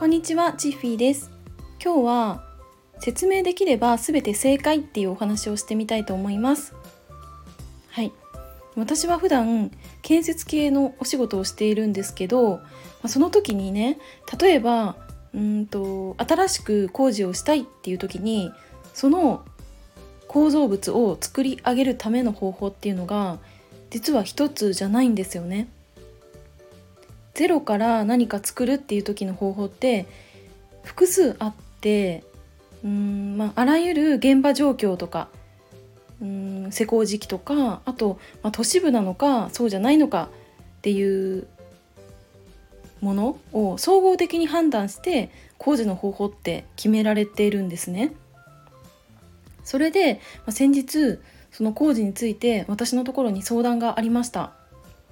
こんにちは、チッフィーです。今日は説明できれば全て正解っていうお話をしてみたいと思います。はい。私は普段建設系のお仕事をしているんですけど、その時にね、例えばうんと新しく工事をしたいっていう時にその構造物を作り上げるための方法っていうのが実は一つじゃないんですよね。ゼロから何か作るっていう時の方法って複数あってうん、まあ、あらゆる現場状況とかうん施工時期とかあと、まあ、都市部なのかそうじゃないのかっていうものを総合的に判断して工事の方法って決められているんですね。それで、まあ、先日その工事について私のところに相談がありました。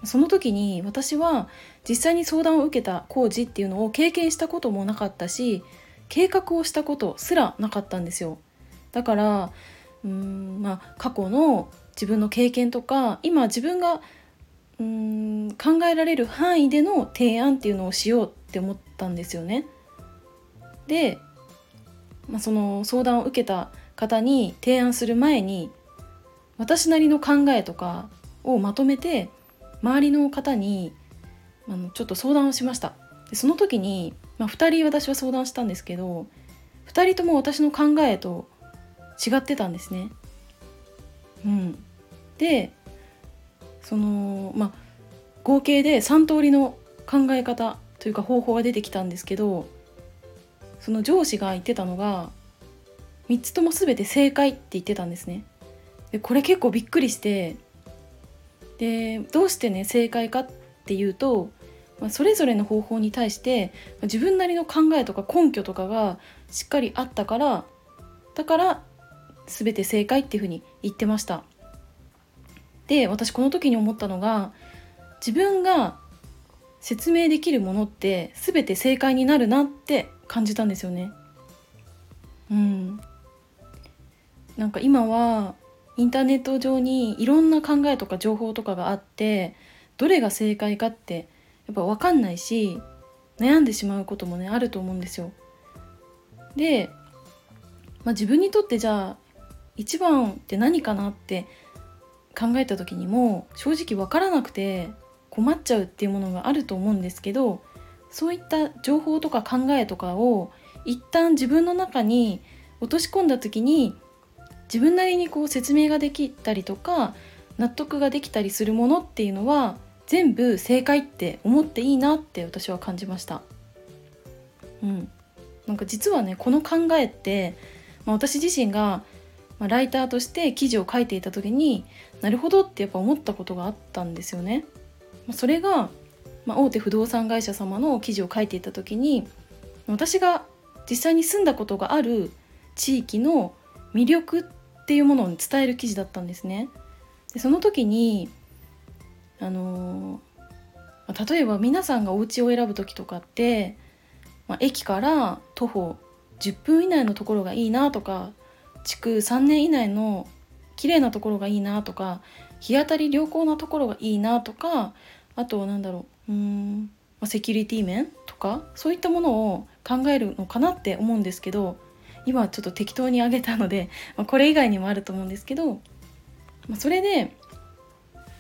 その時に私は実際に相談を受けた工事っていうのを経験したこともなかったし計画をしたことすらなかったんですよ。だからうんまあ過去の自分の経験とか今自分がうん考えられる範囲での提案っていうのをしようって思ったんですよね。で、まあ、その相談を受けた方に提案する前に私なりの考えとかをまとめて周りの方にあのちょっと相談をしましたでその時に、まあ、2人私は相談したんですけど2人とも私の考えと違ってたんですね。うん、でそのまあ合計で3通りの考え方というか方法が出てきたんですけどその上司が言ってたのが3つとも全て正解って言ってたんですね。でこれ結構びっくりしてでどうしてね正解かっていうと、まあ、それぞれの方法に対して自分なりの考えとか根拠とかがしっかりあったからだから全て正解っていうふうに言ってました。で私この時に思ったのが自分が説明できるものって全て正解になるなって感じたんですよね。うん、なんか今はインターネット上にいろんな考えとか情報とかがあってどれが正解かってやっぱ分かんないし悩んでしまうこともねあると思うんですよ。で、まあ、自分にとってじゃあ一番って何かなって考えた時にも正直分からなくて困っちゃうっていうものがあると思うんですけどそういった情報とか考えとかを一旦自分の中に落とし込んだ時に自分なりにこう説明ができたりとか納得ができたりするものっていうのは全部正解って思っていいなって私は感じました。うん、なんか実はねこの考えって、まあ、私自身が、ライターとして記事を書いていた時になるほどってやっぱ思ったことがあったんですよね。それが、まあ、大手不動産会社様の記事を書いていた時に私が実際に住んだことがある地域の魅力っていうものを伝える記事だったんですね。でその時にあのー例えば皆さんがお家を選ぶ時とかって、まあ、駅から徒歩10分以内のところがいいなとか築3年以内の綺麗なところがいいなとか日当たり良好なところがいいなとかあとなんだろううん、まあ、セキュリティ面とかそういったものを考えるのかなって思うんですけど今はちょっと適当に挙げたので、まあ、これ以外にもあると思うんですけど、まあ、それで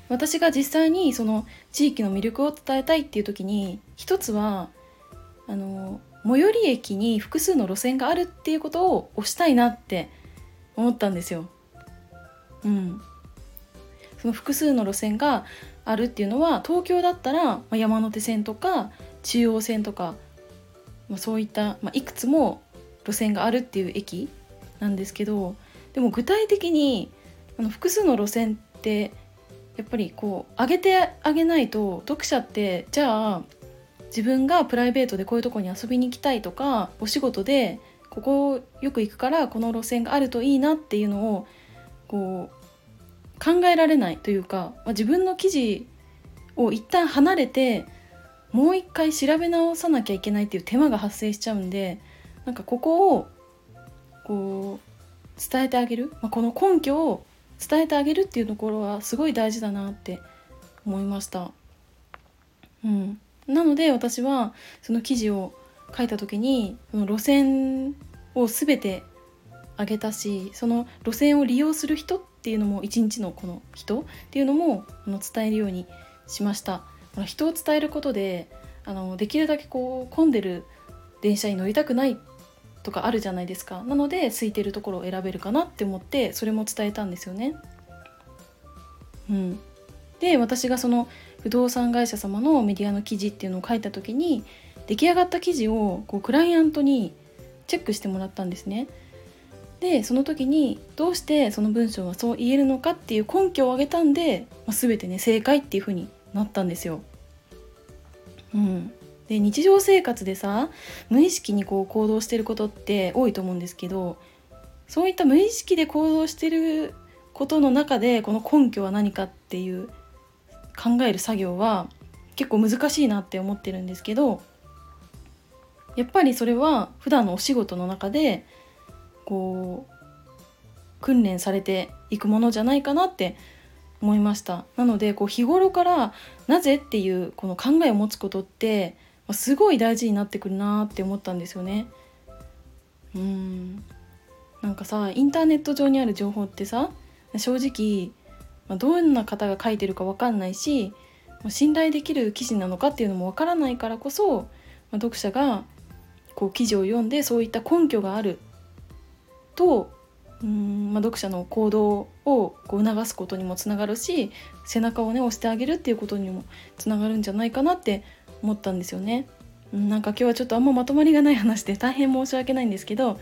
私が実際にその地域の魅力を伝えたいっていう時に一つはあの最寄り駅に複数の路線があるっていうことを推したいなって思ったんですよ。うん、その複数の路線があるっていうのは東京だったらまあ山手線とか中央線とか、まあ、そういった、まあ、いくつも路線があるっていう駅なんですけどでも具体的にあの複数の路線ってやっぱりこう上げてあげないと読者ってじゃあ自分がプライベートでこういうとこに遊びに行きたいとかお仕事でここよく行くからこの路線があるといいなっていうのをこう考えられないというか、まあ、自分の記事を一旦離れてもう一回調べ直さなきゃいけないっていう手間が発生しちゃうんでなんかここをこう伝えてあげる、まあ、この根拠を伝えてあげるっていうところはすごい大事だなって思いました。うん、なので私はその記事を書いた時にその路線を全てあげたしその路線を利用する人っていうのも一日のこの人っていうのもあの伝えるようにしました。人を伝えることであのできるだけこう混んでる電車に乗りたくないとかあるじゃないですかなので空いてるところを選べるかなって思ってそれも伝えたんですよね。うん、で私がその不動産会社様のメディアの記事っていうのを書いた時に出来上がった記事をこうクライアントにチェックしてもらったんですね。でその時にどうしてその文章はそう言えるのかっていう根拠を挙げたんで、まあ、全てね正解っていう風になったんですよ。うん、で日常生活でさ無意識にこう行動してることって多いと思うんですけどそういった無意識で行動してることの中でこの根拠は何かっていう考える作業は結構難しいなって思ってるんですけどやっぱりそれは普段のお仕事の中でこう訓練されていくものじゃないかなって思いました。なのでこう日頃からなぜっていうこの考えを持つことってすごい大事になってくるなって思ったんですよね。うん。なんかさインターネット上にある情報ってさ正直まどんな方が書いてるか分かんないし信頼できる記事なのかっていうのも分からないからこそま読者がこう記事を読んでそういった根拠があるとうん、まあ、読者の行動をこう促すことにもつながるし背中をね押してあげるっていうことにもつながるんじゃないかなって思ったんですよね。なんか今日はちょっとあんままとまりがない話で大変申し訳ないんですけど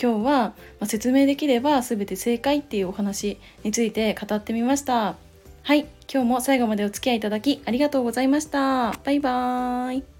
今日は説明できれば全て正解っていうお話について語ってみました。はい今日も最後までお付き合いいただきありがとうございました。バイバーイ。